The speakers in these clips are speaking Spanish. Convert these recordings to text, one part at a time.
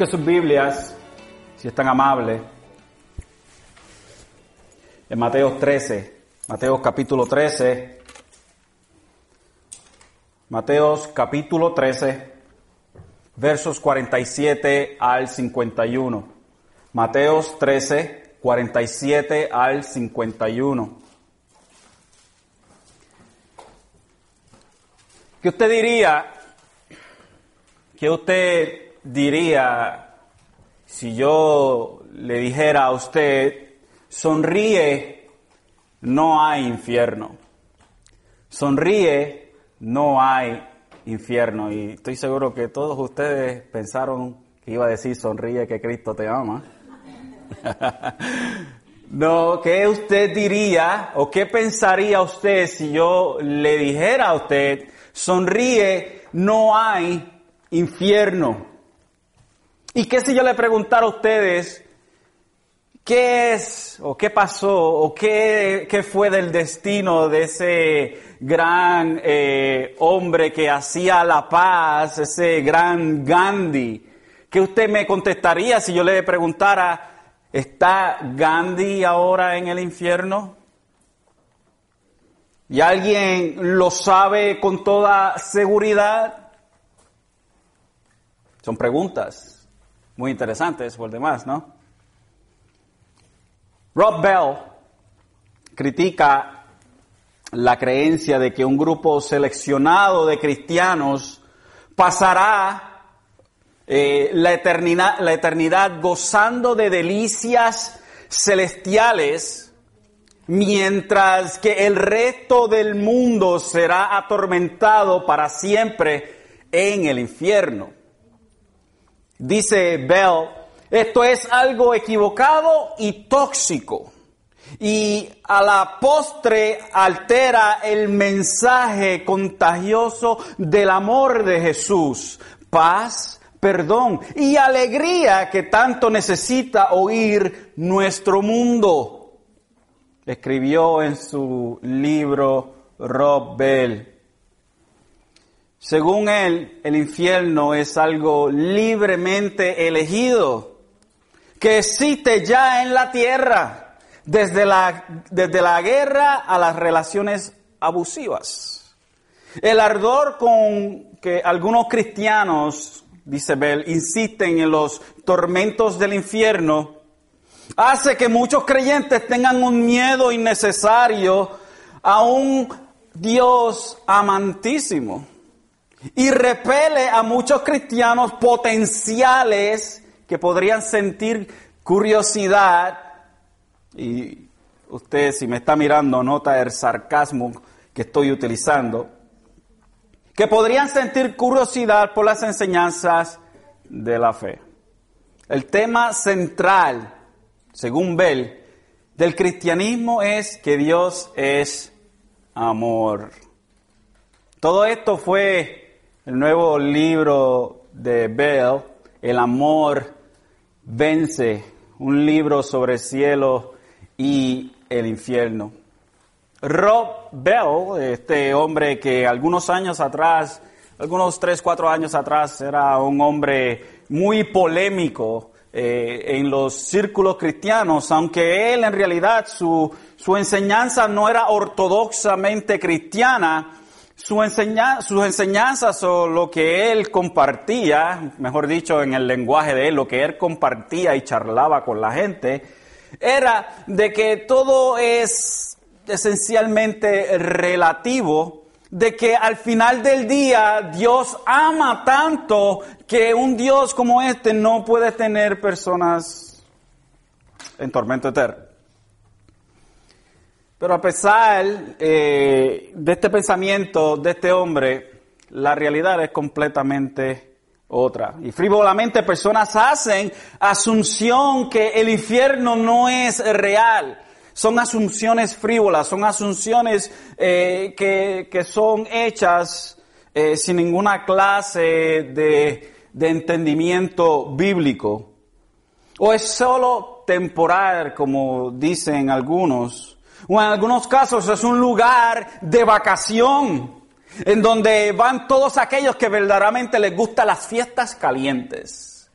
Busque sus Biblias, si es tan amable, en Mateo 13, Mateo capítulo 13, Mateo capítulo 13, versos 47 al 51. Mateos 13, 47 al 51. ¿Qué usted diría? ¿Qué usted diría si yo le dijera a usted, sonríe, no hay infierno? Sonríe, no hay infierno. Y estoy seguro que todos ustedes pensaron que iba a decir, sonríe que Cristo te ama. no, ¿qué usted diría o qué pensaría usted si yo le dijera a usted, sonríe, no hay infierno? ¿Y qué si yo le preguntara a ustedes, ¿Qué es o qué pasó o qué, qué, fue del destino de ese gran eh, hombre que hacía la paz, ese gran Gandhi? ¿Qué usted me contestaría si yo le preguntara, ¿está Gandhi ahora en el infierno? ¿Y alguien lo sabe con toda seguridad? Son preguntas muy interesantes por demás, ¿no? Rob Bell critica la creencia de que un grupo seleccionado de cristianos pasará eh, la, eternidad, la eternidad gozando de delicias celestiales, mientras que el resto del mundo será atormentado para siempre en el infierno. Dice Bell, esto es algo equivocado y tóxico. Y a la postre altera el mensaje contagioso del amor de Jesús. Paz, perdón y alegría que tanto necesita oír nuestro mundo. Escribió en su libro Rob Bell. Según él, el infierno es algo libremente elegido que existe ya en la tierra, desde la, desde la guerra a las relaciones abusivas. El ardor con que algunos cristianos, dice Bell, insisten en los tormentos del infierno, hace que muchos creyentes tengan un miedo innecesario a un Dios amantísimo y repele a muchos cristianos potenciales que podrían sentir curiosidad, y usted si me está mirando nota el sarcasmo que estoy utilizando, que podrían sentir curiosidad por las enseñanzas de la fe. El tema central, según Bell, del cristianismo es que Dios es amor. Todo esto fue el nuevo libro de Bell, El amor Vence, un libro sobre el cielo y el infierno. Rob Bell, este hombre que algunos años atrás, algunos tres, cuatro años atrás, era un hombre muy polémico eh, en los círculos cristianos, aunque él en realidad su, su enseñanza no era ortodoxamente cristiana, su sus enseñanzas o lo que él compartía, mejor dicho, en el lenguaje de él, lo que él compartía y charlaba con la gente, era de que todo es esencialmente relativo, de que al final del día Dios ama tanto que un Dios como este no puede tener personas en tormento eterno. Pero a pesar eh, de este pensamiento de este hombre, la realidad es completamente otra. Y frívolamente personas hacen asunción que el infierno no es real. Son asunciones frívolas, son asunciones eh, que, que, son hechas eh, sin ninguna clase de, de entendimiento bíblico. O es solo temporal, como dicen algunos o en algunos casos es un lugar de vacación, en donde van todos aquellos que verdaderamente les gustan las fiestas calientes.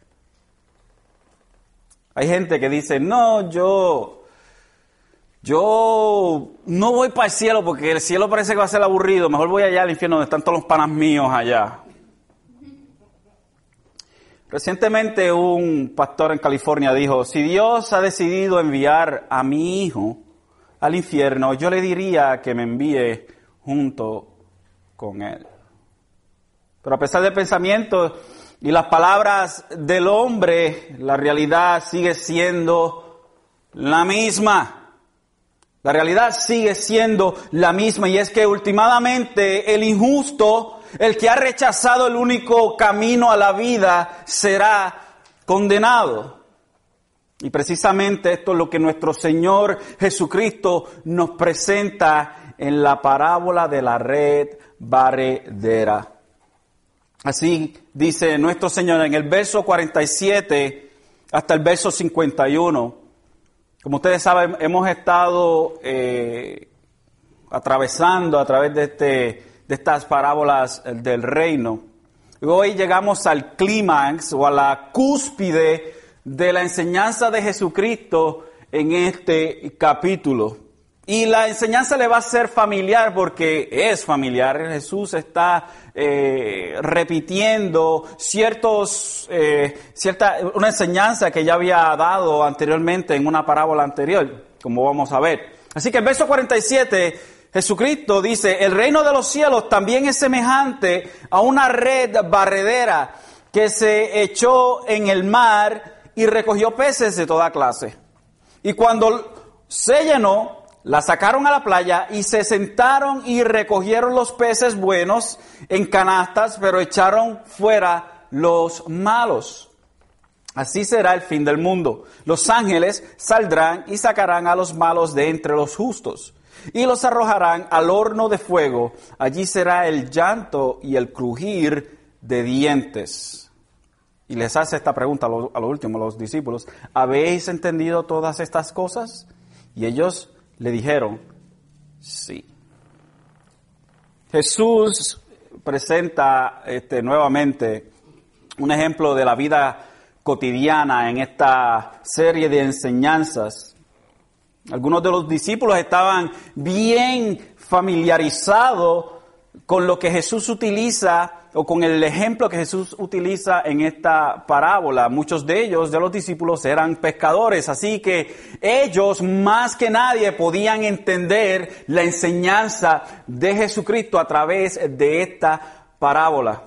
Hay gente que dice, no, yo, yo no voy para el cielo porque el cielo parece que va a ser aburrido, mejor voy allá al infierno donde están todos los panas míos allá. Recientemente un pastor en California dijo, si Dios ha decidido enviar a mi hijo al infierno, yo le diría que me envíe junto con él. Pero a pesar del pensamiento y las palabras del hombre, la realidad sigue siendo la misma. La realidad sigue siendo la misma y es que últimamente el injusto el que ha rechazado el único camino a la vida será condenado. Y precisamente esto es lo que nuestro Señor Jesucristo nos presenta en la parábola de la red barredera. Así dice nuestro Señor en el verso 47 hasta el verso 51. Como ustedes saben, hemos estado eh, atravesando a través de este de estas parábolas del reino. Hoy llegamos al clímax o a la cúspide de la enseñanza de Jesucristo en este capítulo. Y la enseñanza le va a ser familiar porque es familiar. Jesús está eh, repitiendo ciertos, eh, cierta, una enseñanza que ya había dado anteriormente en una parábola anterior, como vamos a ver. Así que el verso 47 Jesucristo dice, el reino de los cielos también es semejante a una red barredera que se echó en el mar y recogió peces de toda clase. Y cuando se llenó, la sacaron a la playa y se sentaron y recogieron los peces buenos en canastas, pero echaron fuera los malos. Así será el fin del mundo. Los ángeles saldrán y sacarán a los malos de entre los justos y los arrojarán al horno de fuego. Allí será el llanto y el crujir de dientes. Y les hace esta pregunta a lo, a último, los discípulos, ¿habéis entendido todas estas cosas? Y ellos le dijeron, sí. Jesús presenta este, nuevamente un ejemplo de la vida cotidiana en esta serie de enseñanzas algunos de los discípulos estaban bien familiarizados con lo que Jesús utiliza o con el ejemplo que Jesús utiliza en esta parábola. Muchos de ellos, de los discípulos, eran pescadores, así que ellos más que nadie podían entender la enseñanza de Jesucristo a través de esta parábola.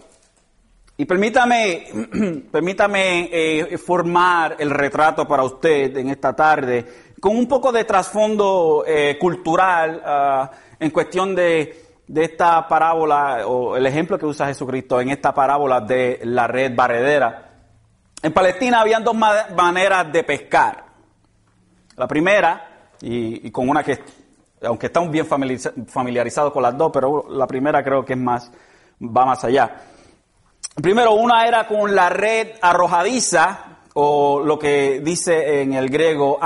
Y permítame, permítame eh, formar el retrato para usted en esta tarde con un poco de trasfondo eh, cultural ah, en cuestión de, esta parábola o el ejemplo que usa Jesucristo en esta parábola de la red barredera. En Palestina habían dos maneras de pescar. La primera, y, con una que, aunque estamos bien familiarizados con las dos, pero la primera creo que es más, va más allá. Primero, una era con la red arrojadiza, o lo que dice en el griego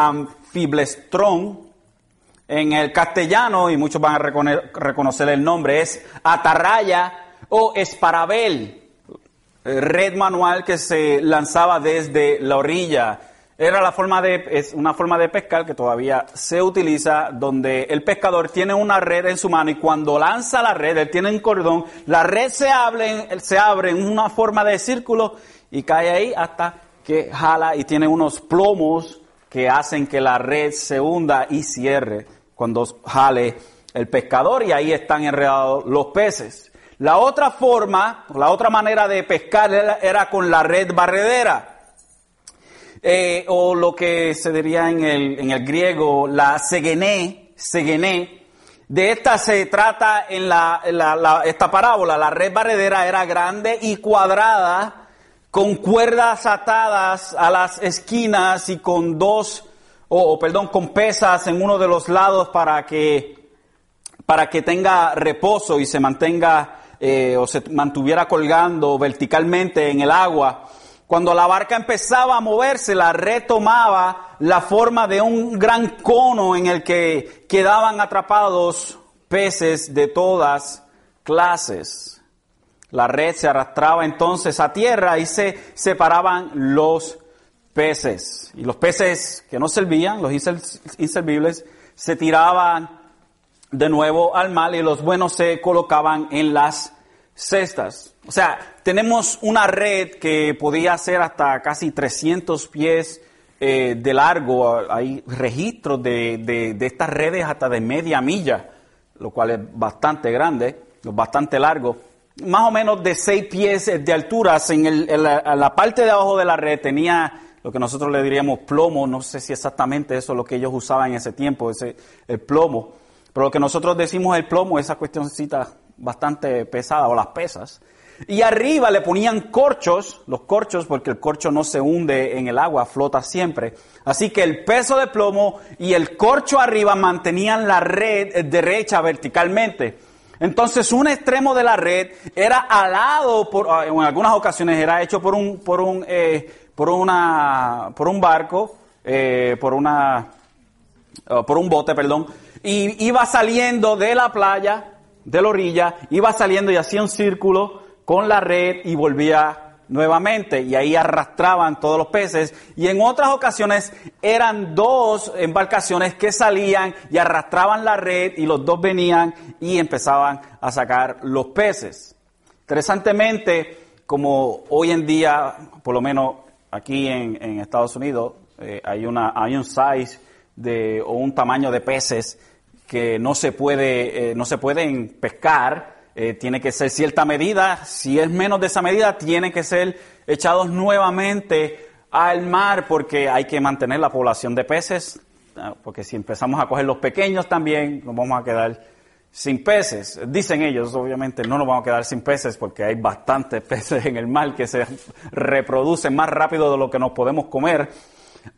Fiblestrón. En el castellano, y muchos van a reconocer el nombre, es atarraya o esparabel, red manual que se lanzaba desde la orilla. Era la forma de, es una forma de pescar que todavía se utiliza, donde el pescador tiene una red en su mano y cuando lanza la red, él tiene un cordón, la red se abre, se abre en una forma de círculo y cae ahí hasta que jala y tiene unos plomos que hacen que la red se hunda y cierre cuando jale el pescador y ahí están enredados los peces. La otra forma, la otra manera de pescar era, con la red barredera. Eh, o lo que se diría en el, en el griego, la seguené, seguené. De esta se trata en la, esta parábola. La red barredera era grande y cuadrada con cuerdas atadas a las esquinas y con dos, o perdón, con pesas en uno de los lados para que, para que tenga reposo y se mantenga eh, o se mantuviera colgando verticalmente en el agua. Cuando la barca empezaba a moverse, la red tomaba la forma de un gran cono en el que quedaban atrapados peces de todas clases. La red se arrastraba entonces a tierra y se separaban los peces. Y los peces que no servían, los inservibles, se tiraban de nuevo al mar y los buenos se colocaban en las cestas. O sea, tenemos una red que podía ser hasta casi 300 pies eh, de largo. Hay registros de, de, estas redes hasta de media milla, lo cual es bastante grande, bastante largo. Más o menos de 6 pies de altura. En, el, en, la, parte de abajo de la red tenía lo que nosotros le diríamos plomo. No sé si exactamente eso es lo que ellos usaban en ese tiempo, ese, el plomo. Pero lo que nosotros decimos el plomo, esa cuestioncita bastante pesada, o las pesas. Y arriba le ponían corchos, los corchos, porque el corcho no se hunde en el agua, flota siempre. Así que el peso de plomo y el corcho arriba mantenían la red derecha verticalmente. Entonces un extremo de la red era alado, por, ah, en algunas ocasiones era hecho por un, por un, eh, por una, por un barco, eh, por una, ah, por un bote, perdón, y iba saliendo de la playa, de la orilla, iba saliendo y hacía un círculo con la red y volvía nuevamente y ahí arrastraban todos los peces y en otras ocasiones eran dos embarcaciones que salían y arrastraban la red y los dos venían y empezaban a sacar los peces. Interesantemente, como hoy en día, por lo menos aquí en, Estados Unidos, eh, hay, una, hay un size de, o un tamaño de peces que no se, puede, eh, no se pueden pescar, eh, tiene que ser cierta medida, si es menos de esa medida, tienen que ser echados nuevamente al mar porque hay que mantener la población de peces, ah, porque si empezamos a coger los pequeños también, nos vamos a quedar sin peces. Dicen ellos, obviamente, no nos vamos a quedar sin peces porque hay bastantes peces en el mar que se reproducen más rápido de lo que nos podemos comer.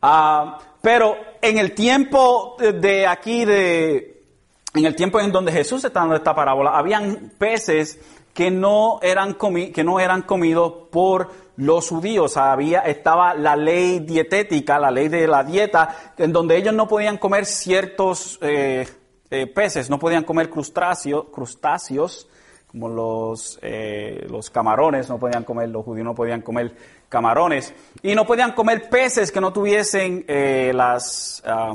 Ah, pero en el tiempo de aquí de en el tiempo en donde Jesús está dando esta parábola, habían peces que no eran, que no eran comidos por los judíos. Había, estaba la ley dietética, la ley de la dieta, en donde ellos no podían comer ciertos eh, eh, peces, no podían comer crustáceos, crustáceos como los, eh, los camarones, no podían comer, los judíos no podían comer camarones, y no podían comer peces que no tuviesen las... Ah,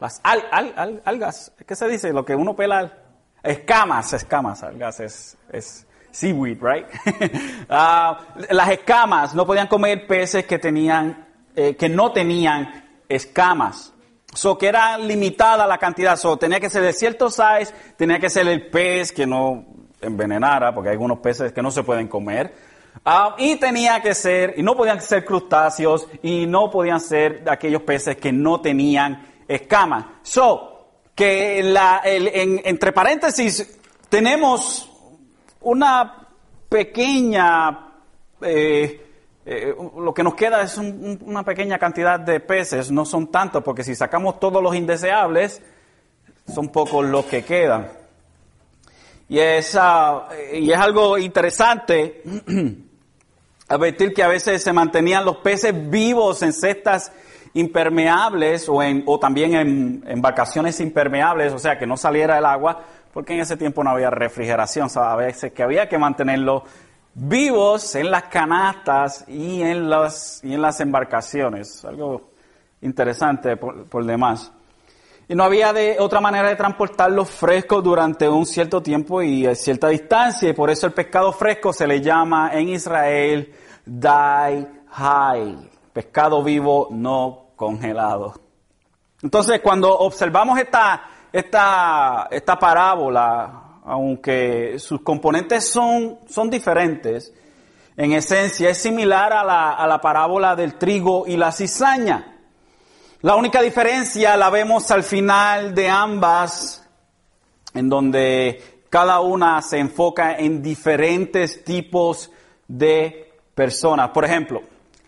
las algas, ¿qué se dice? Lo que uno pela, escamas, escamas, algas es, seaweed, right? Ah, las escamas, no podían comer peces que tenían, eh, que no tenían escamas. So que era limitada la cantidad, so tenía que ser de cierto size, tenía que ser el pez que no envenenara, porque hay algunos peces que no se pueden comer. Ah, y tenía que ser, y no podían ser crustáceos, y no podían ser aquellos peces que no tenían escama. So, que la, entre paréntesis tenemos una pequeña, eh, eh, lo que nos queda es una pequeña cantidad de peces, no son tantos, porque si sacamos todos los indeseables, son pocos los que quedan. Y es, ah, y es algo interesante advertir que a veces se mantenían los peces vivos en cestas impermeables o, también en embarcaciones impermeables, o sea, que no saliera el agua, porque en ese tiempo no había refrigeración, a veces que había que mantenerlos vivos en las canastas y en las, y en las embarcaciones. Algo interesante por, por demás. Y no había de otra manera de transportarlos frescos durante un cierto tiempo y a cierta distancia, y por eso el pescado fresco se le llama en Israel dai hai, pescado vivo no congelado. Entonces, cuando observamos esta, esta, esta parábola, aunque sus componentes son, son diferentes, en esencia es similar a la, a la parábola del trigo y la cizaña. La única diferencia la vemos al final de ambas, en donde cada una se enfoca en diferentes tipos de personas. Por ejemplo,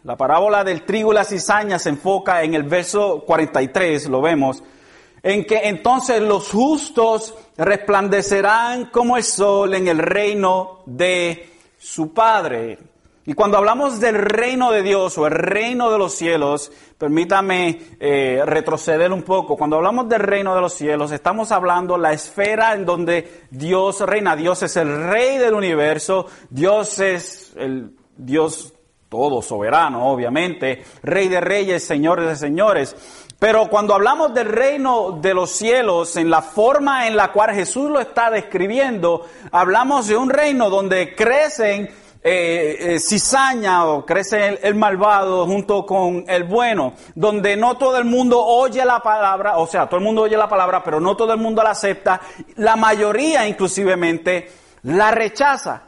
la parábola del trigo y la cizaña se enfoca en el verso 43, lo vemos, en que entonces los justos resplandecerán como el sol en el reino de su Padre. Y cuando hablamos del reino de Dios o el reino de los cielos, permítame eh, retroceder un poco. Cuando hablamos del reino de los cielos, estamos hablando la esfera en donde Dios reina. Dios es el rey del universo. Dios es el Dios todo soberano, obviamente, rey de reyes, señores de señores. Pero cuando hablamos del reino de los cielos, en la forma en la cual Jesús lo está describiendo, hablamos de un reino donde crecen eh, eh, cizaña o crece el, malvado junto con el bueno, donde no todo el mundo oye la palabra, o sea, todo el mundo oye la palabra, pero no todo el mundo la acepta, la mayoría inclusivemente la rechaza.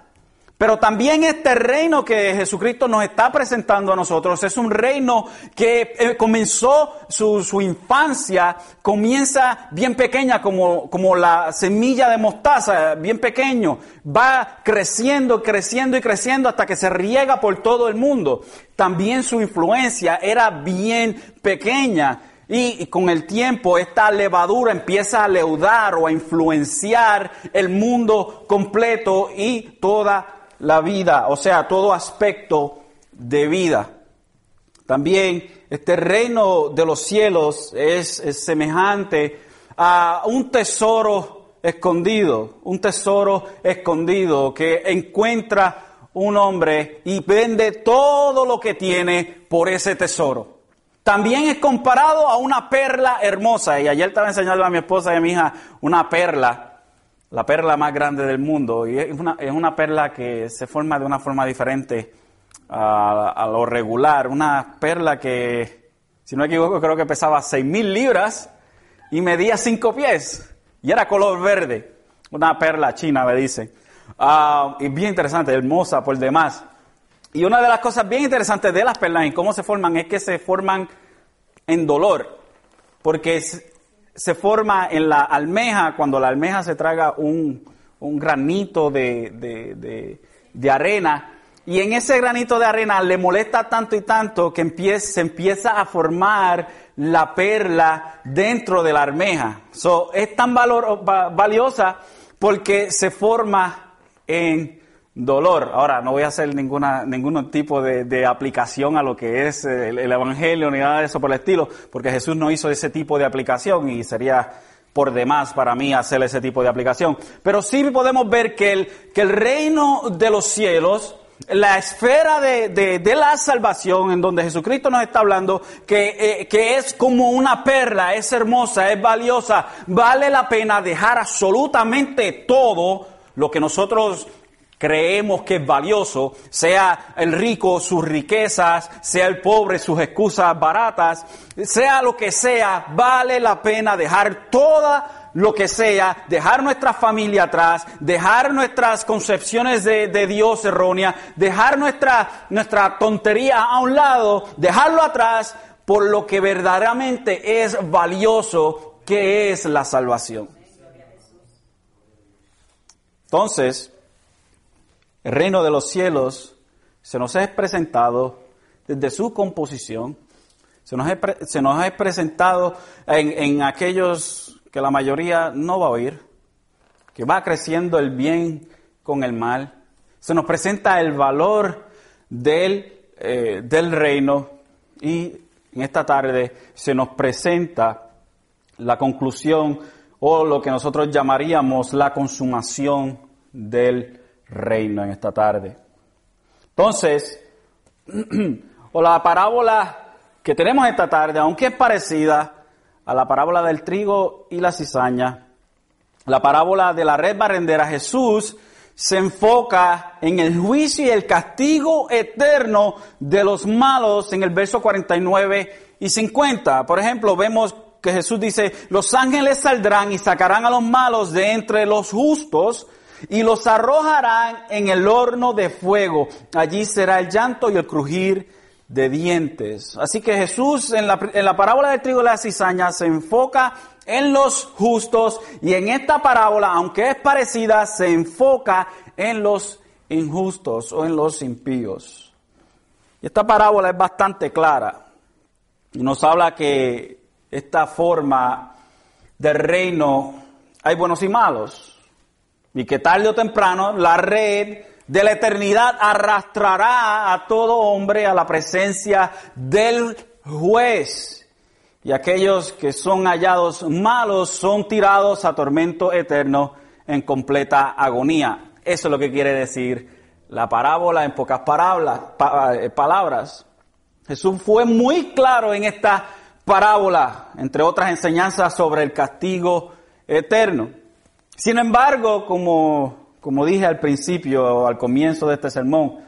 Pero también este reino que Jesucristo nos está presentando a nosotros es un reino que eh, comenzó su, infancia, comienza bien pequeña como, como la semilla de mostaza, bien pequeño, va creciendo, creciendo y creciendo hasta que se riega por todo el mundo. También su influencia era bien pequeña. Y, con el tiempo esta levadura empieza a leudar o a influenciar el mundo completo y toda la vida, o sea, todo aspecto de vida. También este reino de los cielos es, semejante a un tesoro escondido, un tesoro escondido que encuentra un hombre y vende todo lo que tiene por ese tesoro. También es comparado a una perla hermosa. Y ayer estaba enseñando a mi esposa y a mi hija una perla la perla más grande del mundo y es una, es una perla que se forma de una forma diferente a, lo regular. Una perla que, si no me equivoco, creo que pesaba 6.000 libras y medía 5 pies y era color verde. Una perla china, me dice. Ah, y bien interesante, hermosa por demás. Y una de las cosas bien interesantes de las perlas y cómo se forman es que se forman en dolor. Porque se forma en la almeja cuando la almeja se traga un, granito de, arena y en ese granito de arena le molesta tanto y tanto que se empieza a formar la perla dentro de la almeja. So, es tan valor, valiosa porque se forma en dolor. Ahora, no voy a hacer ninguna, ningún tipo de, aplicación a lo que es el, Evangelio ni nada de eso por el estilo, porque Jesús no hizo ese tipo de aplicación y sería por demás para mí hacer ese tipo de aplicación. Pero sí podemos ver que el, que el reino de los cielos, la esfera de, la salvación en donde Jesucristo nos está hablando, que, eh, que es como una perla, es hermosa, es valiosa, vale la pena dejar absolutamente todo lo que nosotros creemos que es valioso, sea el rico sus riquezas, sea el pobre sus excusas baratas, sea lo que sea, vale la pena dejar toda lo que sea, dejar nuestra familia atrás, dejar nuestras concepciones de, Dios errónea, dejar nuestra, nuestra tontería a un lado, dejarlo atrás por lo que verdaderamente es valioso, que es la salvación. Entonces, el reino de los cielos se nos es presentado desde su composición, se nos es, se nos presentado en, en aquellos que la mayoría no va a oír, que va creciendo el bien con el mal. Se nos presenta el valor del, eh, del reino y en esta tarde se nos presenta la conclusión o lo que nosotros llamaríamos la consumación del reino en esta tarde. Entonces, o la parábola que tenemos esta tarde, aunque es parecida a la parábola del trigo y la cizaña, la parábola de la red barrendera, Jesús se enfoca en el juicio y el castigo eterno de los malos en el verso 49 y 50. Por ejemplo, vemos que Jesús dice, los ángeles saldrán y sacarán a los malos de entre los justos y los arrojarán en el horno de fuego. Allí será el llanto y el crujir de dientes. Así que Jesús en la, en la parábola del trigo y la cizaña se enfoca en los justos y en esta parábola, aunque es parecida, se enfoca en los injustos o en los impíos. Y esta parábola es bastante clara y nos habla que esta forma del reino hay buenos y malos. Y que tarde o temprano la red de la eternidad arrastrará a todo hombre a la presencia del juez. Y aquellos que son hallados malos son tirados a tormento eterno en completa agonía. Eso es lo que quiere decir la parábola en pocas eh, palabras. Jesús fue muy claro en esta parábola, entre otras enseñanzas sobre el castigo eterno. Sin embargo, como, como dije al principio, al comienzo de este sermón,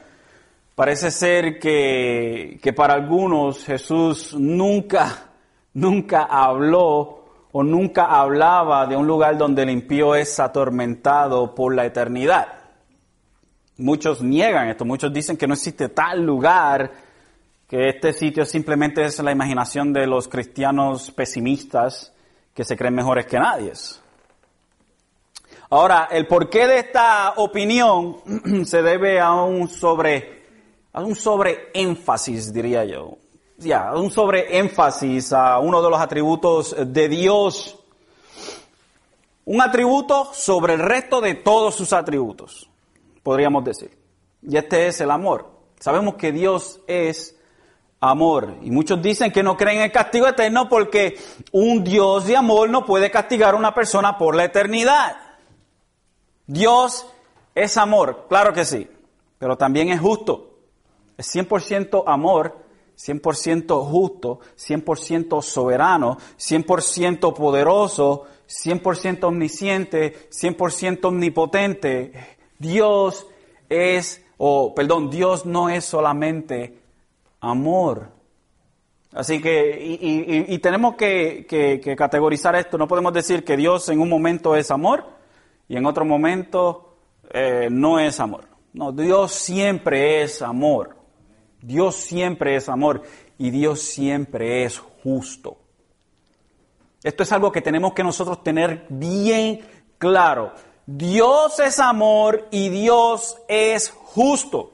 parece ser que, que para algunos Jesús nunca, nunca habló o nunca hablaba de un lugar donde el impío es atormentado por la eternidad. Muchos niegan esto, muchos dicen que no existe tal lugar, que este sitio simplemente es la imaginación de los cristianos pesimistas que se creen mejores que nadie. Ahora, el porqué de esta opinión se debe a un sobre, a un sobreénfasis, diría yo ya, un sobreénfasis a uno de los atributos de Dios. Un atributo sobre el resto de todos sus atributos, podríamos decir. Y este es el amor. Sabemos que Dios es amor. Y muchos dicen que no creen en el castigo eterno porque un Dios de amor no puede castigar a una persona por la eternidad. Dios es amor, claro que sí, pero también es justo. Es 100% amor 100% justo, 100% soberano, 100% poderoso, 100% omnisciente, 100% omnipotente. Dios es, o perdón, Dios no es solamente amor. Así que, y, tenemos que, categorizar esto, no podemos decir que Dios en un momento es amor y en otro momento eh, no es amor. No, Dios siempre es amor. Dios siempre es amor y Dios siempre es justo. Esto es algo que tenemos que nosotros tener bien claro. Dios es amor y Dios es justo.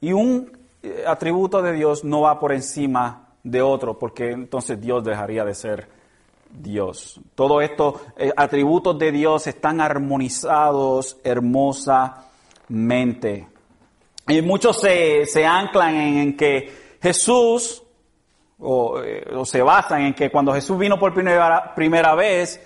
Y un eh, atributo de Dios no va por encima de otro, porque entonces Dios dejaría de ser Dios. Todos estos eh, atributos de Dios están armonizados hermosamente. Y muchos se, se anclan en, que Jesús, o, eh, o, se basan en que cuando Jesús vino por primera, primera vez,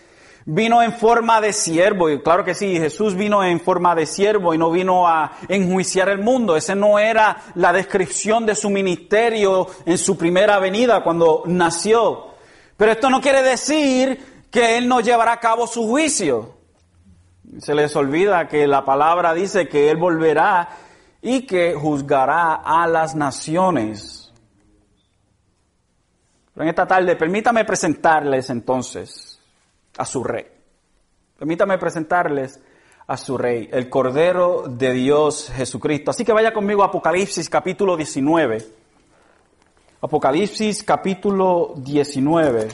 vino en forma de siervo. Y claro que sí, Jesús vino en forma de siervo y no vino a enjuiciar el mundo. Esa no era la descripción de su ministerio en su primera venida cuando nació. Pero esto no quiere decir que Él no llevará a cabo su juicio. Se les olvida que la palabra dice que Él volverá y que juzgará a las naciones. Pero en esta tarde, permítame presentarles entonces a su rey. Permítame presentarles a su rey, el Cordero de Dios Jesucristo. Así que vaya conmigo a Apocalipsis capítulo 19. Apocalipsis capítulo 19.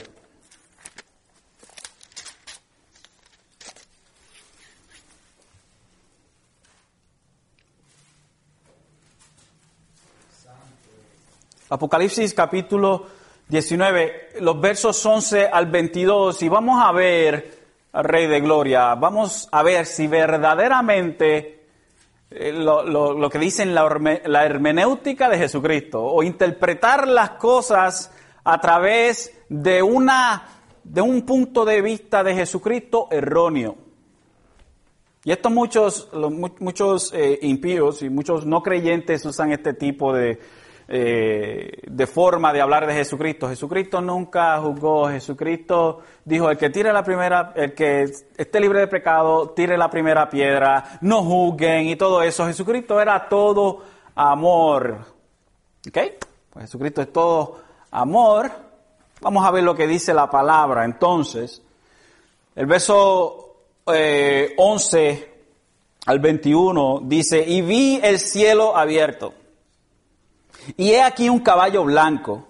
Apocalipsis capítulo 19, los versos 11 al 22, y vamos a ver Rey de Gloria, vamos a ver si verdaderamente eh, lo, que dice la, la hermenéutica de Jesucristo, o interpretar las cosas a través de, una, de un punto de vista de Jesucristo erróneo. Y esto muchos, muchos eh, impíos y muchos no creyentes usan este tipo de, eh, de forma de hablar de Jesucristo. Jesucristo nunca juzgó, Jesucristo dijo, el que tire la primera, el que esté libre de pecado, tire la primera piedra, no juzguen y todo eso. Jesucristo era todo amor. ¿Ok? Pues Jesucristo es todo amor. Vamos a ver lo que dice la palabra. Entonces, el verso 11 eh, al 21 dice, y vi el cielo abierto y he aquí un caballo blanco.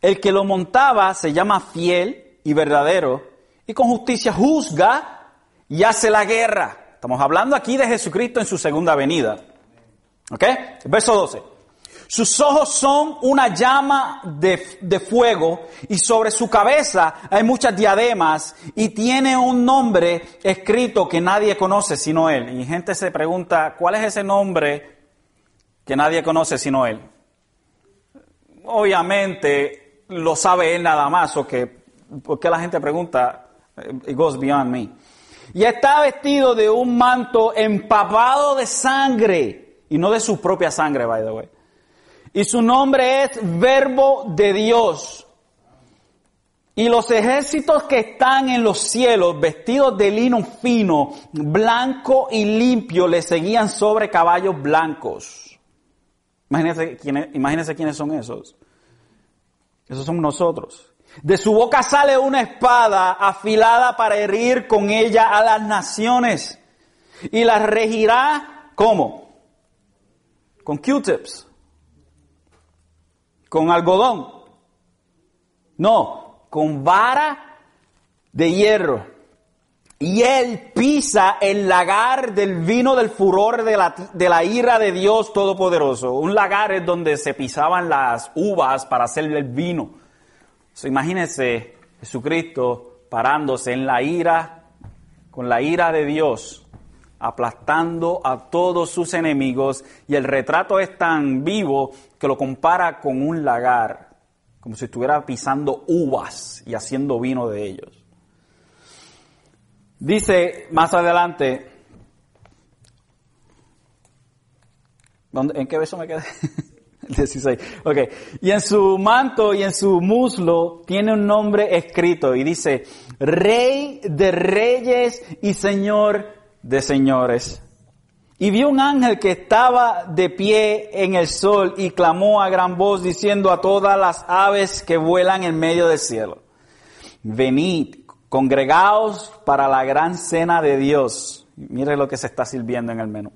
El que lo montaba se llama fiel y verdadero, y con justicia juzga y hace la guerra. Estamos hablando aquí de Jesucristo en su segunda venida. ¿Ok? Verso 12. Sus ojos son una llama de, de, fuego y sobre su cabeza hay muchas diademas y tiene un nombre escrito que nadie conoce sino él. Y gente se pregunta, ¿cuál es ese nombre que nadie conoce sino él? Obviamente lo sabe él nada más, o que, porque la gente pregunta, it goes beyond me. Y está vestido de un manto empapado de sangre, y no de su propia sangre, by the way. Y su nombre es Verbo de Dios. Y los ejércitos que están en los cielos, vestidos de lino fino, blanco y limpio, le seguían sobre caballos blancos. Imagínense quiénes, quiénes son esos. Esos somos nosotros. De su boca sale una espada afilada para herir con ella a las naciones. Y las regirá, ¿cómo? Con Q-tips. Con algodón. No, con vara de hierro. Y él pisa el lagar del vino del furor de la, ira de Dios Todopoderoso. Un lagar es donde se pisaban las uvas para hacer el vino. imagínense Jesucristo parándose en la ira, con la ira de Dios, aplastando a todos sus enemigos. Y el retrato es tan vivo que lo compara con un lagar como si estuviera pisando uvas y haciendo vino de ellos. Dice más adelante, ¿en qué beso me quedé? 16. Ok. Y en su manto y en su muslo tiene un nombre escrito y dice, Rey de reyes y Señor de señores. Y vio un ángel que estaba de pie en el sol y clamó a gran voz diciendo a todas las aves que vuelan en medio del cielo, venid, congregaos para la gran cena de Dios. Mire lo que se está sirviendo en el menú.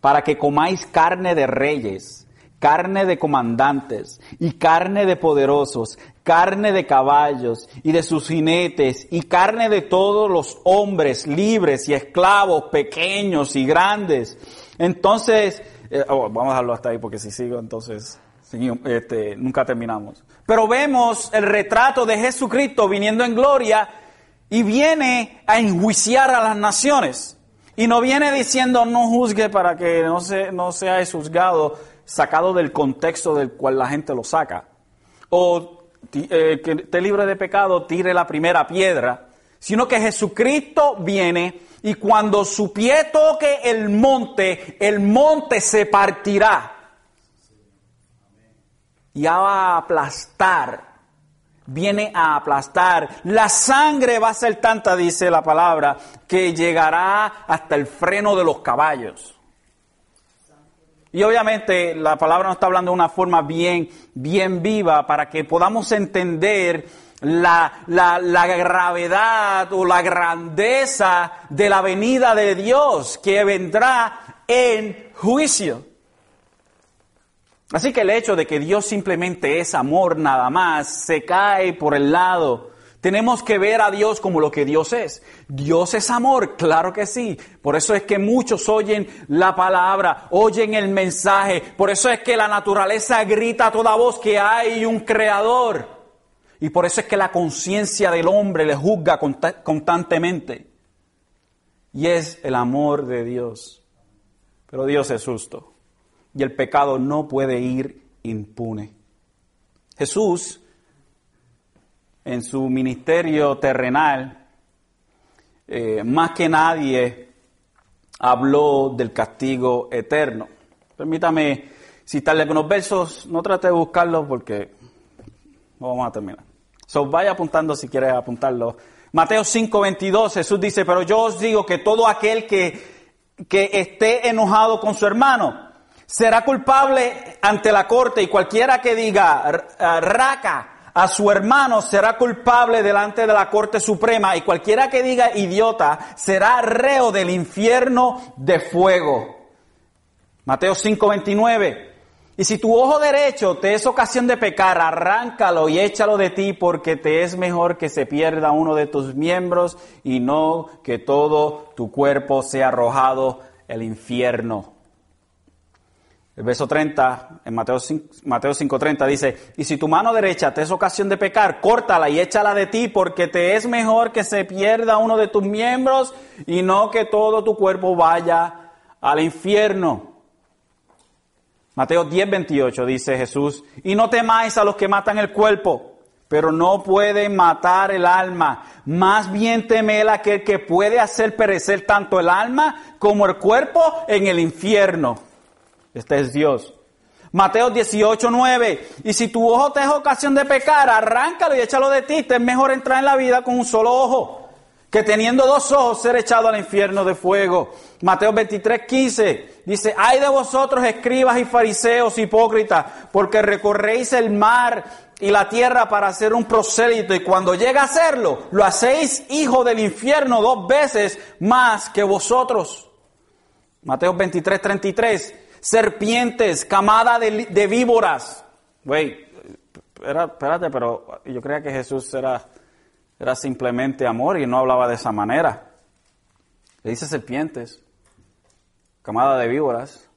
Para que comáis carne de reyes carne de comandantes y carne de poderosos, carne de caballos y de sus jinetes y carne de todos los hombres libres y esclavos, pequeños y grandes. Entonces, eh, oh, vamos a dejarlo hasta ahí porque si sigo entonces este, nunca terminamos. Pero vemos el retrato de Jesucristo viniendo en gloria y viene a enjuiciar a las naciones. Y no viene diciendo no juzgue para que no, se, no sea juzgado, sacado del contexto del cual la gente lo saca. O eh, que esté libre de pecado, tire la primera piedra. Sino que Jesucristo viene y cuando su pie toque el monte, el monte se partirá. Y va a aplastar. Viene a aplastar. La sangre va a ser tanta, dice la palabra, que llegará hasta el freno de los caballos. Y obviamente la palabra nos está hablando de una forma bien, bien viva para que podamos entender la, la, la, gravedad o la grandeza de la venida de Dios que vendrá en juicio. Así que el hecho de que Dios simplemente es amor nada más se cae por el lado tenemos que ver a Dios como lo que Dios es. Dios es amor, claro que sí. Por eso es que muchos oyen la palabra, oyen el mensaje. Por eso es que la naturaleza grita a toda voz que hay un creador. Y por eso es que la conciencia del hombre le juzga constantemente. Y es el amor de Dios. Pero Dios es justo. Y el pecado no puede ir impune. Jesús en su ministerio terrenal, eh, más que nadie habló del castigo eterno. Permítame citarle algunos versos, no trate de buscarlos porque no vamos a terminar. So, vaya apuntando si quiere apuntarlo. Mateo 5:22, Jesús dice, pero yo os digo que todo aquel que, que esté enojado con su hermano será culpable ante la corte y cualquiera que diga, raca, a su hermano será culpable delante de la Corte Suprema y cualquiera que diga idiota será reo del infierno de fuego. Mateo 5:29. Y si tu ojo derecho te es ocasión de pecar, arráncalo y échalo de ti porque te es mejor que se pierda uno de tus miembros y no que todo tu cuerpo sea arrojado al infierno. El verso 30, en Mateo 5.30 dice, y si tu mano derecha te es ocasión de pecar, córtala y échala de ti, porque te es mejor que se pierda uno de tus miembros y no que todo tu cuerpo vaya al infierno. Mateo 10.28 dice Jesús, y no temáis a los que matan el cuerpo, pero no pueden matar el alma. más bien teme él aquel que puede hacer perecer tanto el alma como el cuerpo en el infierno. Este es Dios. Mateo 18, 9. Y si tu ojo te es ocasión de pecar, arráncalo y échalo de ti. Te es mejor entrar en la vida con un solo ojo que teniendo dos ojos ser echado al infierno de fuego. Mateo 23, 15 dice, ay de vosotros escribas y fariseos hipócritas, porque recorréis el mar y la tierra para hacer un prosélito y cuando llega a hacerlo, lo hacéis hijo del infierno dos veces más que vosotros. Mateo 23, 33, serpientes, camada de, víboras. Güey, espérate, pero yo creía que Jesús era era simplemente amor y no hablaba de esa manera. Le dice serpientes, camada de víboras,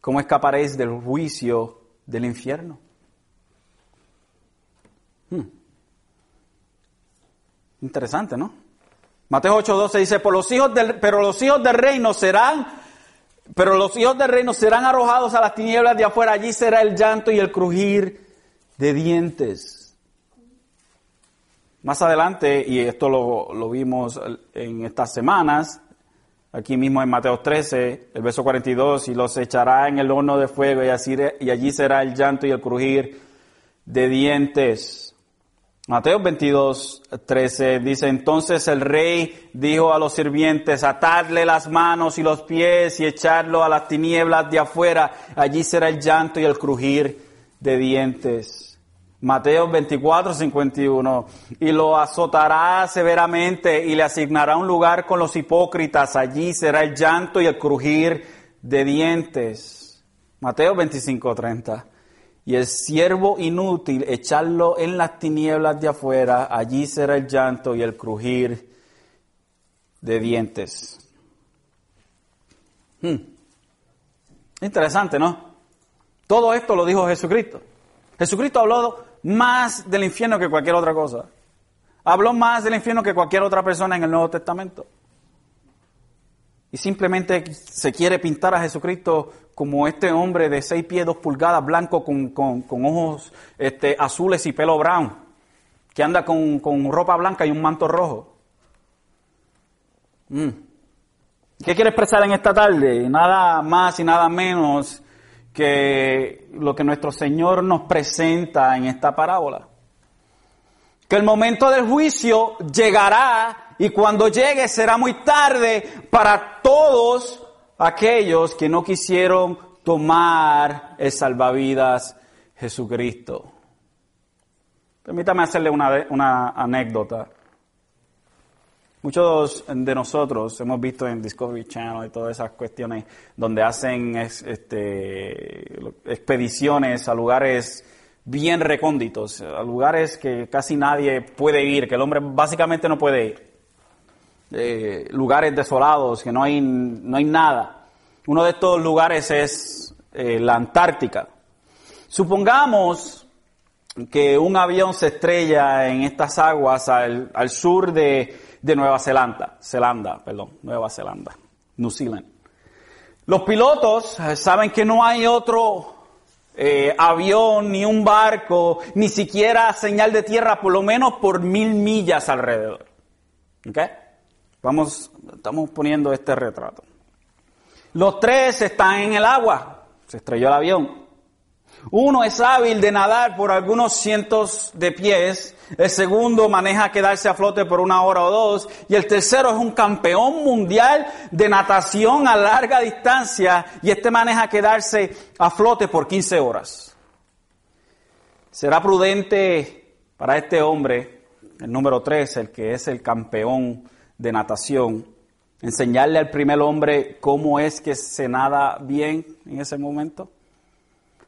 ¿cómo escaparéis del juicio del infierno? Hmm. Interesante, ¿no? Mateo 8:12 dice, Por los hijos del, pero los hijos del reino serán, pero los hijos del reino serán arrojados a las tinieblas de afuera, allí será el llanto y el crujir de dientes. Más adelante, y esto lo, vimos en estas semanas, aquí mismo en Mateo 13, el verso 42, y los echará en el horno de fuego y, así, y allí será el llanto y el crujir de dientes. Mateo 22, 13 dice, entonces el rey dijo a los sirvientes, atadle las manos y los pies y echarlo a las tinieblas de afuera, allí será el llanto y el crujir de dientes. Mateo 24, 51. Y lo azotará severamente y le asignará un lugar con los hipócritas. Allí será el llanto y el crujir de dientes. Mateo 25, 30. Y el siervo inútil, echarlo en las tinieblas de afuera. Allí será el llanto y el crujir de dientes. Hmm. Interesante, ¿no? Todo esto lo dijo Jesucristo. Jesucristo habló más del infierno que cualquier otra cosa. Habló más del infierno que cualquier otra persona en el Nuevo Testamento. Y simplemente se quiere pintar a Jesucristo como este hombre de seis pies, dos pulgadas, blanco, con, ojos este, azules y pelo brown, que anda con, ropa blanca y un manto rojo. Mm. ¿Qué quiere expresar en esta tarde? Nada más y nada menos que lo que nuestro Señor nos presenta en esta parábola. Que el momento del juicio llegará y cuando llegue será muy tarde para todos aquellos que no quisieron tomar el salvavidas Jesucristo. Permítame hacerle una, una anécdota. Muchos de nosotros hemos visto en Discovery Channel y todas esas cuestiones donde hacen este, expediciones a lugares bien recónditos, a lugares que casi nadie puede ir, que el hombre básicamente no puede ir. Lugares desolados, que no hay, no hay nada. Uno de estos lugares es eh, la Antártica. Supongamos que un avión se estrella en estas aguas al, sur de, de Nueva Zelanda, Zelanda, perdón, Nueva Zelanda, New Zealand. Los pilotos eh, saben que no hay otro eh, avión, ni un barco, ni siquiera señal de tierra, por lo menos por mil millas alrededor. ¿Ok? Vamos, estamos poniendo este retrato. Los tres están en el agua. Se estrelló el avión. Uno es hábil de nadar por algunos cientos de pies, el segundo maneja quedarse a flote por una hora o dos, y el tercero es un campeón mundial de natación a larga distancia, y este maneja quedarse a flote por 15 horas. ¿Será prudente para este hombre, el número tres, el que es el campeón de natación, enseñarle al primer hombre cómo es que se nada bien en ese momento?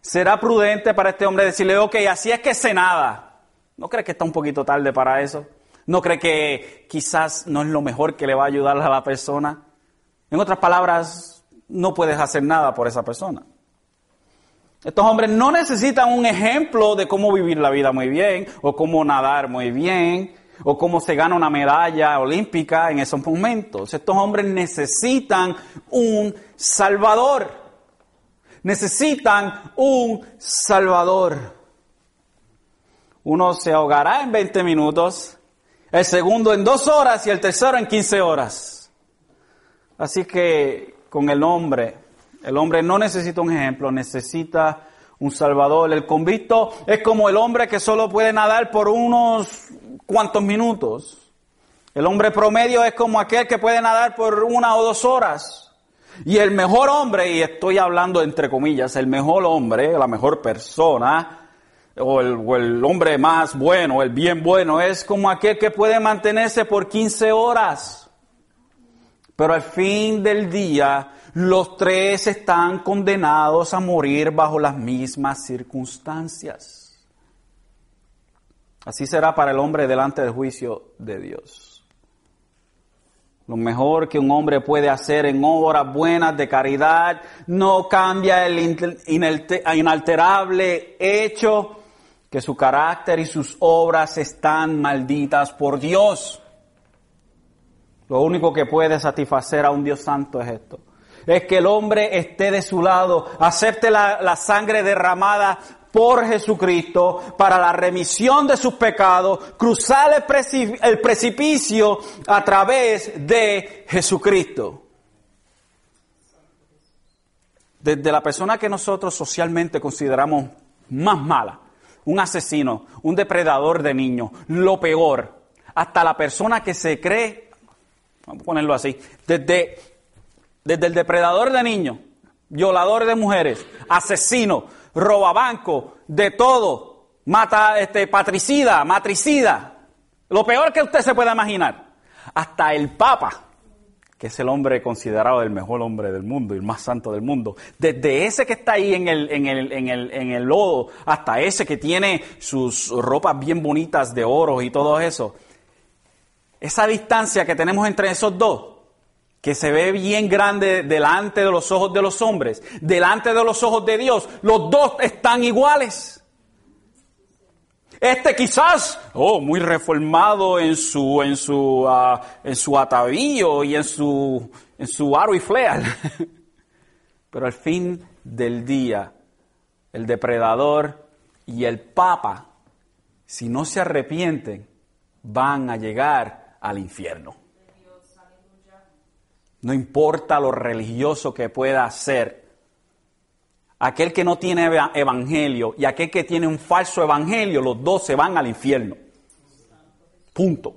¿Será prudente para este hombre decirle, ok, así es que sé nada? ¿No cree que está un poquito tarde para eso? ¿No cree que quizás no es lo mejor que le va a ayudar a la persona? En otras palabras, no puedes hacer nada por esa persona. Estos hombres no necesitan un ejemplo de cómo vivir la vida muy bien, o cómo nadar muy bien, o cómo se gana una medalla olímpica en esos momentos. Estos hombres necesitan un salvador necesitan un Salvador. Uno se ahogará en 20 minutos el segundo en dos horas y el tercero en quince horas. Así que con el hombre, el hombre no necesita un ejemplo, necesita un salvador. El convicto es como el hombre que solo puede nadar por unos cuantos minutos. El hombre promedio es como aquel que puede nadar por una o dos horas. Y el mejor hombre, y estoy hablando entre comillas, el mejor hombre, la mejor persona, o el, hombre más bueno, el bien bueno, es como aquel que puede mantenerse por 15 horas. Pero al fin del día, los tres están condenados a morir bajo las mismas circunstancias. Así será para el hombre delante del juicio de Dios. Lo mejor que un hombre puede hacer en obras buenas de caridad no cambia el inalterable hecho que su carácter y sus obras están malditas por Dios. Lo único que puede satisfacer a un Dios santo es esto. Es que el hombre esté de su lado, acepte la, sangre derramada por Jesucristo para la remisión de sus pecados, cruzar el, precipicio a través de Jesucristo. Desde la persona que nosotros socialmente consideramos más mala, un asesino, un depredador de niños, lo peor, hasta la persona que se cree, vamos a ponerlo así, desde, desde el depredador de niños, violador de mujeres, asesino, robabanco, de todo, mata, este, patricida, matricida, lo peor que usted se pueda imaginar. Hasta el Papa, que es el hombre considerado el mejor hombre del mundo y el más santo del mundo, desde ese que está ahí en el, en el, en el, en el lodo, hasta ese que tiene sus ropas bien bonitas de oro y todo eso, esa distancia que tenemos entre esos dos, que se ve bien grande delante de los ojos de los hombres, delante de los ojos de Dios, los dos están iguales. Este quizás, oh, muy reformado en su, en su, uh, en su atavío y en su, en su aro y fleal. Pero al fin del día, el depredador y el papa, si no se arrepienten, van a llegar al infierno. No importa lo religioso que pueda ser. Aquel que no tiene evangelio y aquel que tiene un falso evangelio, los dos se van al infierno. Punto.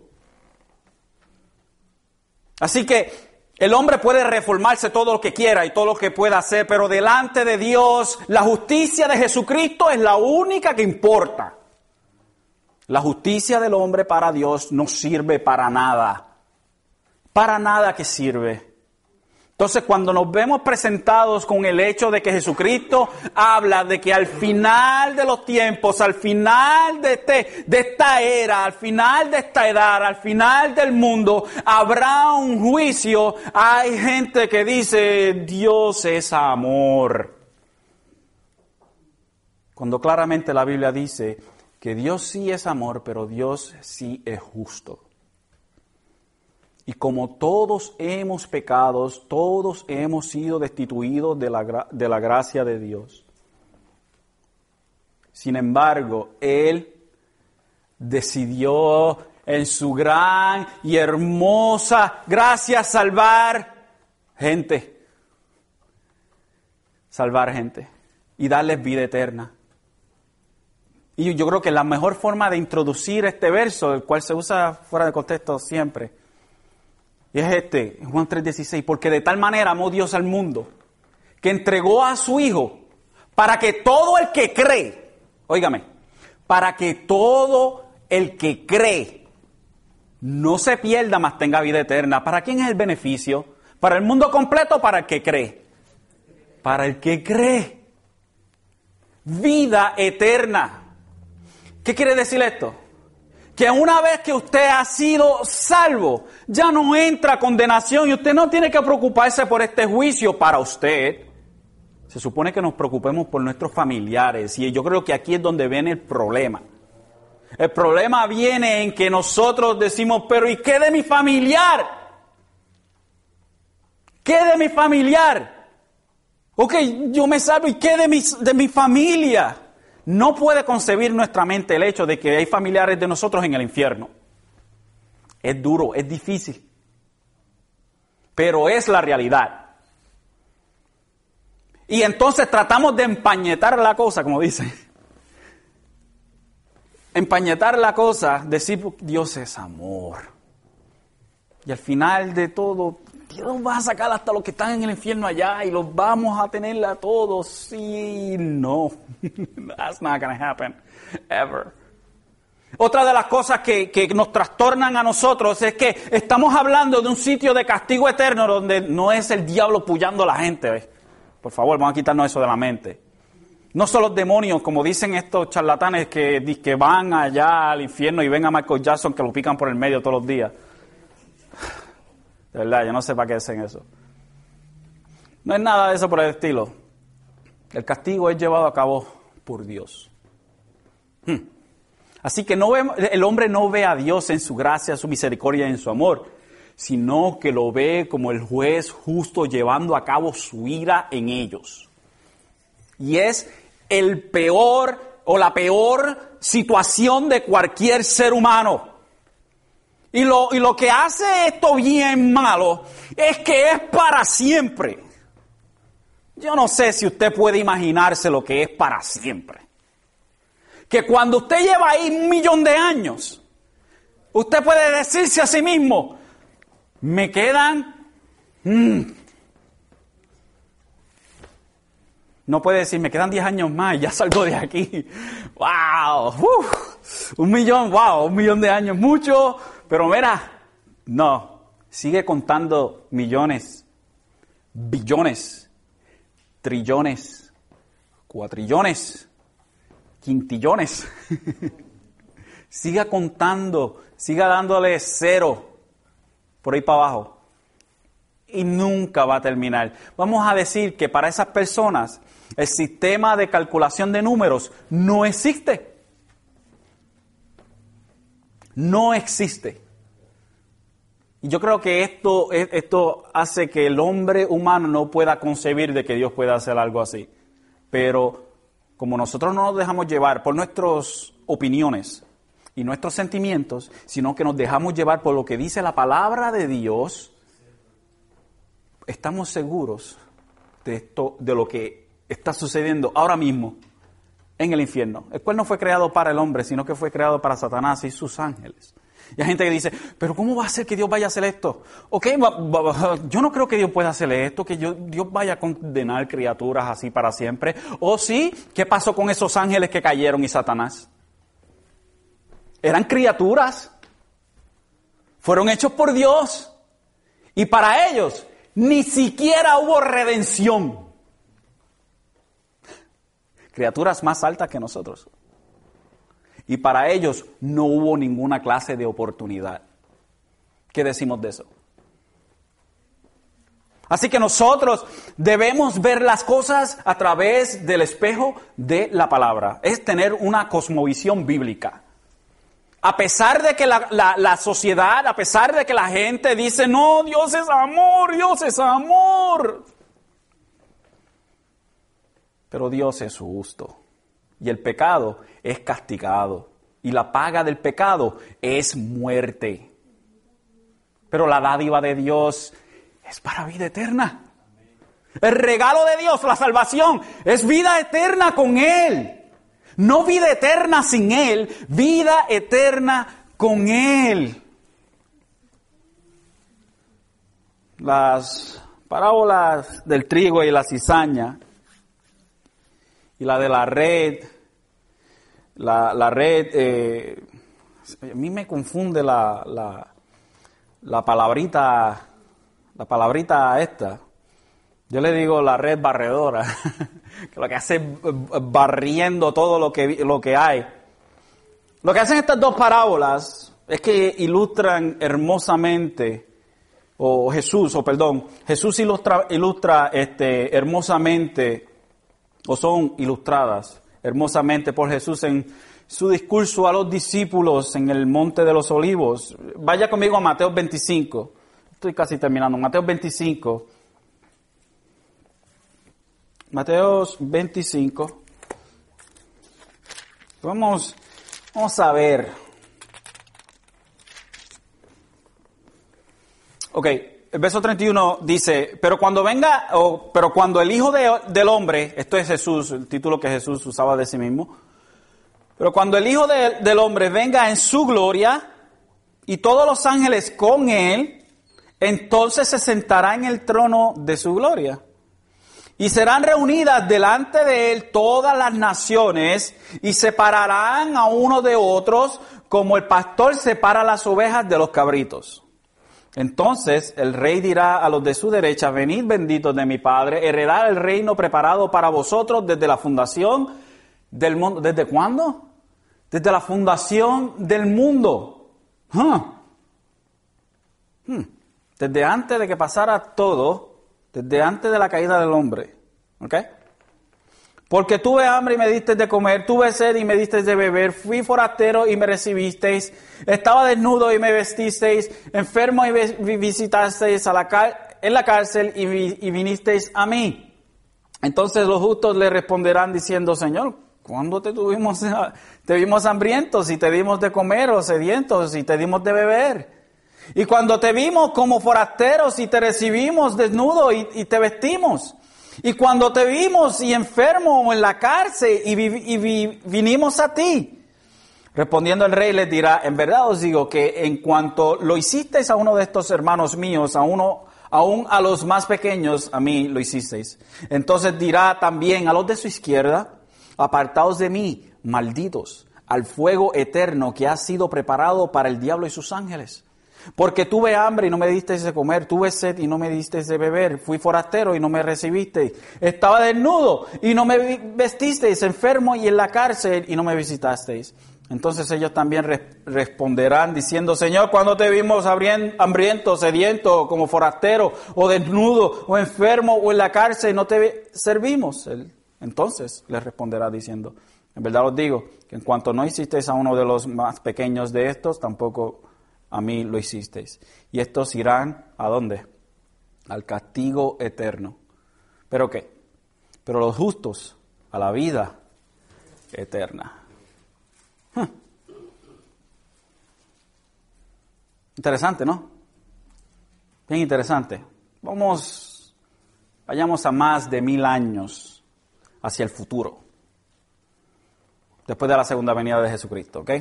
Así que el hombre puede reformarse todo lo que quiera y todo lo que pueda hacer, pero delante de Dios la justicia de Jesucristo es la única que importa. La justicia del hombre para Dios no sirve para nada. Para nada que sirve. Entonces, cuando nos vemos presentados con el hecho de que Jesucristo habla de que al final de los tiempos, al final de, este, de esta era, al final de esta edad, al final del mundo, habrá un juicio, hay gente que dice, Dios es amor. Cuando claramente la Biblia dice que Dios sí es amor, pero Dios sí es justo. Y como todos hemos pecado, todos hemos sido destituidos de la, de la gracia de Dios. Sin embargo, Él decidió en su gran y hermosa gracia salvar gente. Salvar gente y darles vida eterna. Y yo creo que la mejor forma de introducir este verso, el cual se usa fuera de contexto siempre, y es este, Juan 3:16, porque de tal manera amó Dios al mundo, que entregó a su Hijo, para que todo el que cree, óigame, para que todo el que cree no se pierda, mas tenga vida eterna. ¿Para quién es el beneficio? ¿Para el mundo completo o para el que cree? Para el que cree. Vida eterna. ¿Qué quiere decir esto? Que una vez que usted ha sido salvo, ya no entra condenación y usted no tiene que preocuparse por este juicio para usted. Se supone que nos preocupemos por nuestros familiares y yo creo que aquí es donde viene el problema. El problema viene en que nosotros decimos, pero ¿y qué de mi familiar? ¿Qué de mi familiar? Ok, yo me salvo, ¿y qué de mi, de mi familia? No puede concebir nuestra mente el hecho de que hay familiares de nosotros en el infierno. Es duro, es difícil. Pero es la realidad. Y entonces tratamos de empañetar la cosa, como dice. Empañetar la cosa, decir Dios es amor. Y al final de todo, Dios va a sacar hasta los que están en el infierno allá y los vamos a tener a todos. Sí, no. That's not going to happen. Ever. Otra de las cosas que, que, nos trastornan a nosotros es que estamos hablando de un sitio de castigo eterno donde no es el diablo puyando a la gente. Por favor, vamos a quitarnos eso de la mente. No son los demonios, como dicen estos charlatanes que, que van allá al infierno y ven a Michael Jackson que lo pican por el medio todos los días. De verdad, yo no sé para qué dicen eso. No es nada de eso por el estilo. El castigo es llevado a cabo por Dios. Hmm. Así que el hombre no ve a Dios en su gracia, su misericordia y en su amor, sino que lo ve como el juez justo llevando a cabo su ira en ellos. Y es el peor o la peor situación de cualquier ser humano. Y lo, y lo que hace esto bien malo es que es para siempre. Yo no sé si usted puede imaginarse lo que es para siempre. Que cuando usted lleva ahí un millón de años, usted puede decirse a sí mismo, me quedan... Mm". no puede decir, me quedan 10 años más y ya salgo de aquí. ¡Wow! un millón, wow, un millón de años, mucho. Pero mira, no, sigue contando millones, billones, trillones, cuatrillones, quintillones. siga contando, siga dándole cero por ahí para abajo. Y nunca va a terminar. Vamos a decir que para esas personas el sistema de calculación de números no existe. No existe. Y yo creo que esto, esto hace que el hombre humano no pueda concebir de que Dios pueda hacer algo así. Pero como nosotros no nos dejamos llevar por nuestras opiniones y nuestros sentimientos, sino que nos dejamos llevar por lo que dice la palabra de Dios, estamos seguros de esto, de lo que está sucediendo ahora mismo en el infierno, el cual no fue creado para el hombre, sino que fue creado para Satanás y sus ángeles. Y hay gente que dice, pero ¿cómo va a ser que Dios vaya a hacer esto? Ok, yo no creo que Dios pueda hacer esto, que Dios vaya a condenar criaturas así para siempre. O sí, ¿qué pasó con esos ángeles que cayeron y Satanás? Eran criaturas. Fueron hechos por Dios. Y para ellos ni siquiera hubo redención. Criaturas más altas que nosotros. Y para ellos no hubo ninguna clase de oportunidad. ¿Qué decimos de eso? Así que nosotros debemos ver las cosas a través del espejo de la palabra. Es tener una cosmovisión bíblica. A pesar de que la, la, sociedad, a pesar de que la gente dice, no, Dios es amor, Dios es amor. Pero Dios es justo. Y el pecado es castigado. Y la paga del pecado es muerte. Pero la dádiva de Dios es para vida eterna. El regalo de Dios, la salvación, es vida eterna con Él. No vida eterna sin Él, vida eterna con Él. Las parábolas del trigo y la cizaña y la de la red la, red, eh, a mí me confunde la, la, la palabrita, la palabrita esta. Yo le digo la red barredora, que lo que hace es barriendo todo lo que, lo que hay. Lo que hacen estas dos parábolas es que ilustran hermosamente, o Jesús, o perdón, Jesús ilustra, ilustra este, hermosamente, o son ilustradas hermosamente por Jesús en su discurso a los discípulos en el Monte de los Olivos. Vaya conmigo a Mateo 25. Estoy casi terminando. Mateo 25. Mateo 25. Vamos, vamos a ver. Ok, el verso 31 dice, pero cuando venga, o, pero cuando el Hijo de- del Hombre, esto es Jesús, el título que Jesús usaba de sí mismo, pero cuando el Hijo de- del Hombre venga en su gloria y todos los ángeles con él, entonces se sentará en el trono de su gloria. Y serán reunidas delante de él todas las naciones y separarán a uno de otros como el pastor separa las ovejas de los cabritos. Entonces el rey dirá a los de su derecha, venid benditos de mi Padre, heredad el reino preparado para vosotros desde la fundación del mundo. ¿Desde cuándo? Desde la fundación del mundo. Hmm. Desde antes de que pasara todo, desde antes de la caída del hombre. ¿Ok? Porque tuve hambre y me diste de comer, tuve sed y me diste de beber, fui forastero y me recibisteis, estaba desnudo y me vestisteis, enfermo y visitasteis a la en la cárcel y, vi- y vinisteis a mí. Entonces los justos le responderán diciendo, Señor, ¿cuándo te tuvimos, te vimos hambrientos y te dimos de comer o sedientos y te dimos de beber? Y cuando te vimos como forasteros y te recibimos desnudo y te vestimos. Y cuando te vimos y enfermo en la cárcel y vi- vinimos a ti. Respondiendo el rey les dirá, en verdad os digo que en cuanto lo hicisteis a uno de estos hermanos míos, a uno, aún a los más pequeños, a mí lo hicisteis. Entonces dirá también a los de su izquierda, apartaos de mí, malditos, al fuego eterno que ha sido preparado para el diablo y sus ángeles. Porque tuve hambre y no me disteis de comer, tuve sed y no me disteis de beber, fui forastero y no me recibisteis, estaba desnudo y no me vestisteis, enfermo y en la cárcel y no me visitasteis. Entonces ellos también res- responderán diciendo, Señor, cuando te vimos hambriento, sediento, como forastero, o desnudo, o enfermo, o en la cárcel, no te servimos. Entonces les responderá diciendo, en verdad os digo, que en cuanto no hicisteis a uno de los más pequeños de estos, tampoco a mí lo hicisteis. Y estos irán a dónde? Al castigo eterno. ¿Pero qué? Pero los justos a la vida eterna. Interesante, ¿no? Bien interesante. Vamos, vayamos a más de mil años hacia el futuro. Después de la segunda venida de Jesucristo, ¿ok?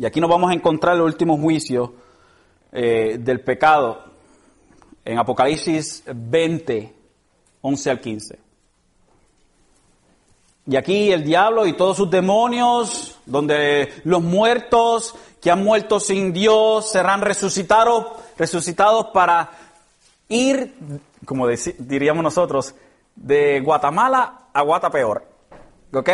Y aquí nos vamos a encontrar el último juicio eh, del pecado en Apocalipsis 20, 11 al 15. Y aquí el diablo y todos sus demonios, donde los muertos que han muerto sin Dios serán resucitados, resucitados para ir, como diríamos nosotros, de Guatemala a Guatapeor. ¿Ok?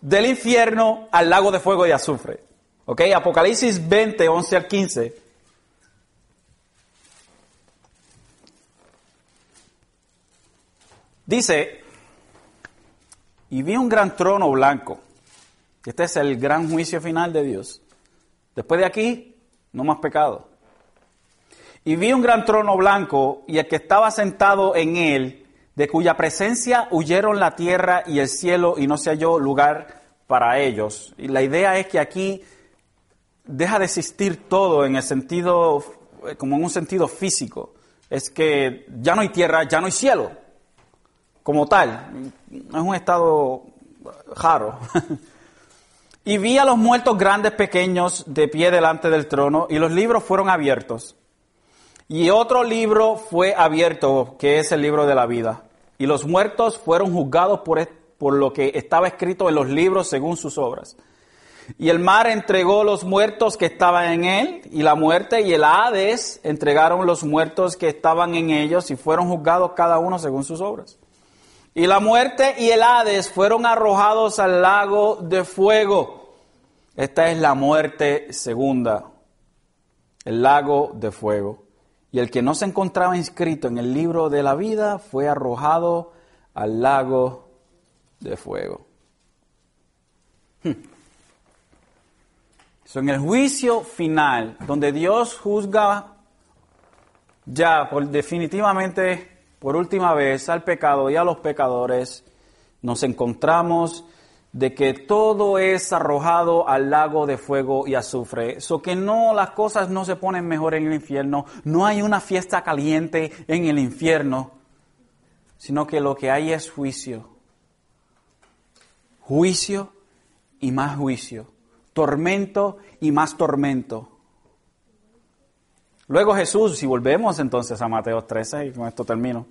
Del infierno al lago de fuego y azufre. ¿Ok? Apocalipsis 20, 11 al 15. Dice, y vi un gran trono blanco. Este es el gran juicio final de Dios. Después de aquí, no más pecado. Y vi un gran trono blanco y el que estaba sentado en él, de cuya presencia huyeron la tierra y el cielo y no se halló lugar para ellos. Y la idea es que aquí deja de existir todo en el sentido, eh, como en un sentido físico. Es que ya no hay tierra, ya no hay cielo, como tal. Es un estado raro. y vi a los muertos grandes, pequeños, de pie delante del trono, y los libros fueron abiertos. Y otro libro fue abierto, que es el libro de la vida. Y los muertos fueron juzgados por, por lo que estaba escrito en los libros según sus obras. Y el mar entregó los muertos que estaban en él, y la muerte y el Hades entregaron los muertos que estaban en ellos, y fueron juzgados cada uno según sus obras. Y la muerte y el Hades fueron arrojados al lago de fuego. Esta es la muerte segunda, el lago de fuego. Y el que no se encontraba inscrito en el libro de la vida fue arrojado al lago de fuego. So, en el juicio final, donde Dios juzga ya por definitivamente por última vez al pecado y a los pecadores, nos encontramos de que todo es arrojado al lago de fuego y azufre. Eso que no, las cosas no se ponen mejor en el infierno, no hay una fiesta caliente en el infierno, sino que lo que hay es juicio. Juicio y más juicio. Tormento y más tormento. Luego Jesús, si volvemos entonces a Mateo 13, y con esto termino.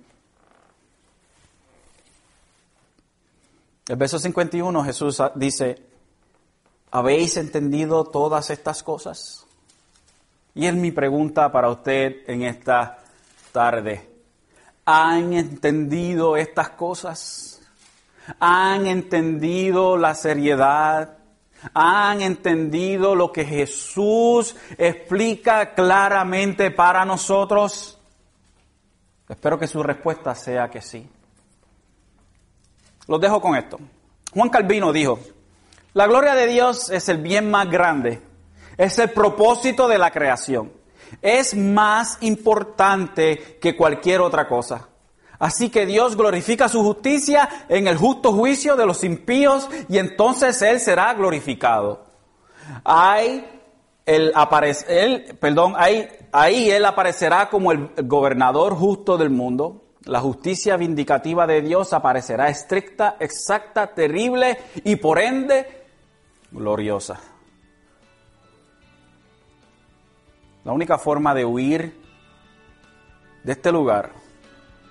El verso 51 Jesús dice, ¿habéis entendido todas estas cosas? Y es mi pregunta para usted en esta tarde. ¿Han entendido estas cosas? ¿Han entendido la seriedad? ¿Han entendido lo que Jesús explica claramente para nosotros? Espero que su respuesta sea que sí. Los dejo con esto. Juan Calvino dijo, la gloria de Dios es el bien más grande, es el propósito de la creación, es más importante que cualquier otra cosa. Así que Dios glorifica su justicia en el justo juicio de los impíos y entonces Él será glorificado. Hay el aparece, perdón, ahí, ahí Él aparecerá como el gobernador justo del mundo la justicia vindicativa de Dios aparecerá estricta, exacta, terrible y por ende gloriosa. La única forma de huir de este lugar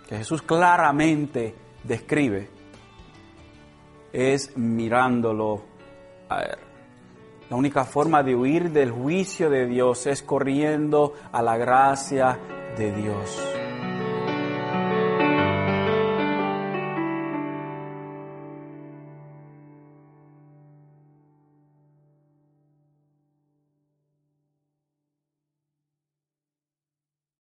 que Jesús claramente describe es mirándolo a Él. La única forma de huir del juicio de Dios es corriendo a la gracia de Dios.